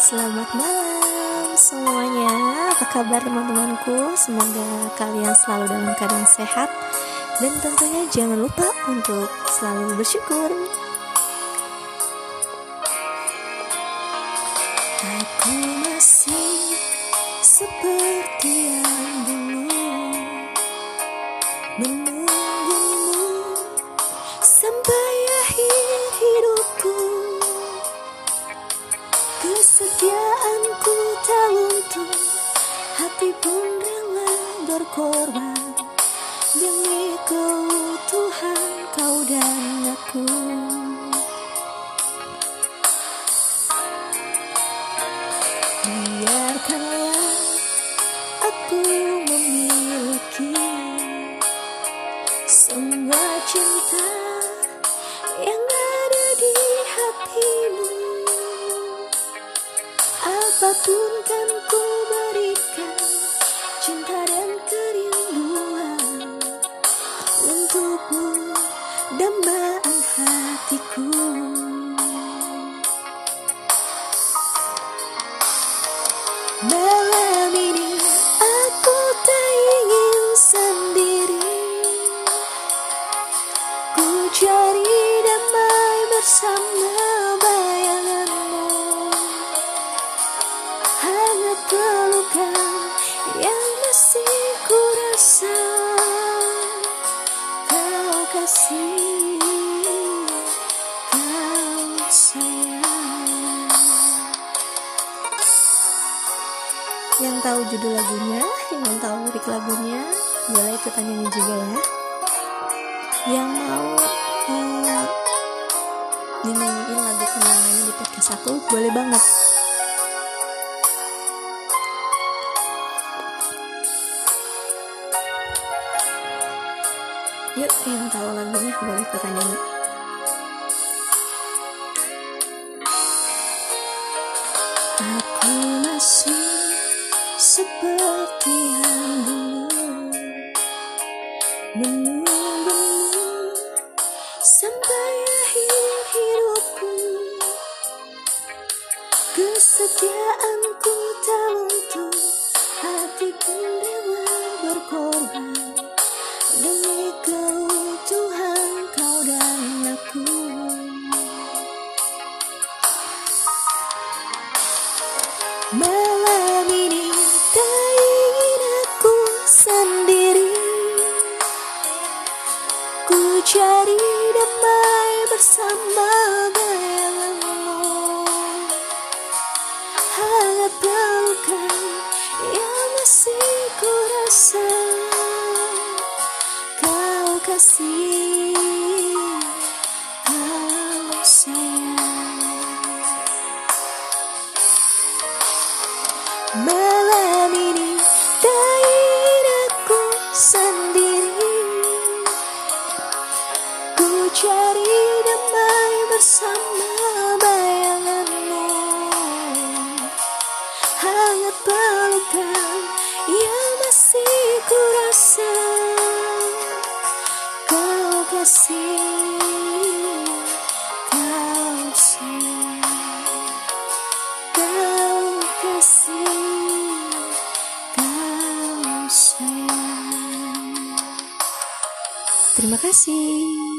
Selamat malam semuanya. Apa kabar teman-temanku? Semoga kalian selalu dalam keadaan sehat. Dan tentunya jangan lupa untuk selalu bersyukur pun rela berkorban. Demi keutuhan kau dan aku. Biarkanlah aku memiliki Semua cinta 你哭。Yang tahu judul lagunya, yang tahu lirik lagunya Boleh ikutan nyanyi juga ya Yang mau eh, dinyanyiin lagu kenangannya di podcast aku Boleh banget Yuk, yang tahu lagunya boleh ikutan nyanyi. Seperti dulu Menunggumu sampai akhir hidupku. Kesetiaanku tak luntur Hati pun rela berkorban. Demi keutuhan kau dan aku Kau Terima kasih.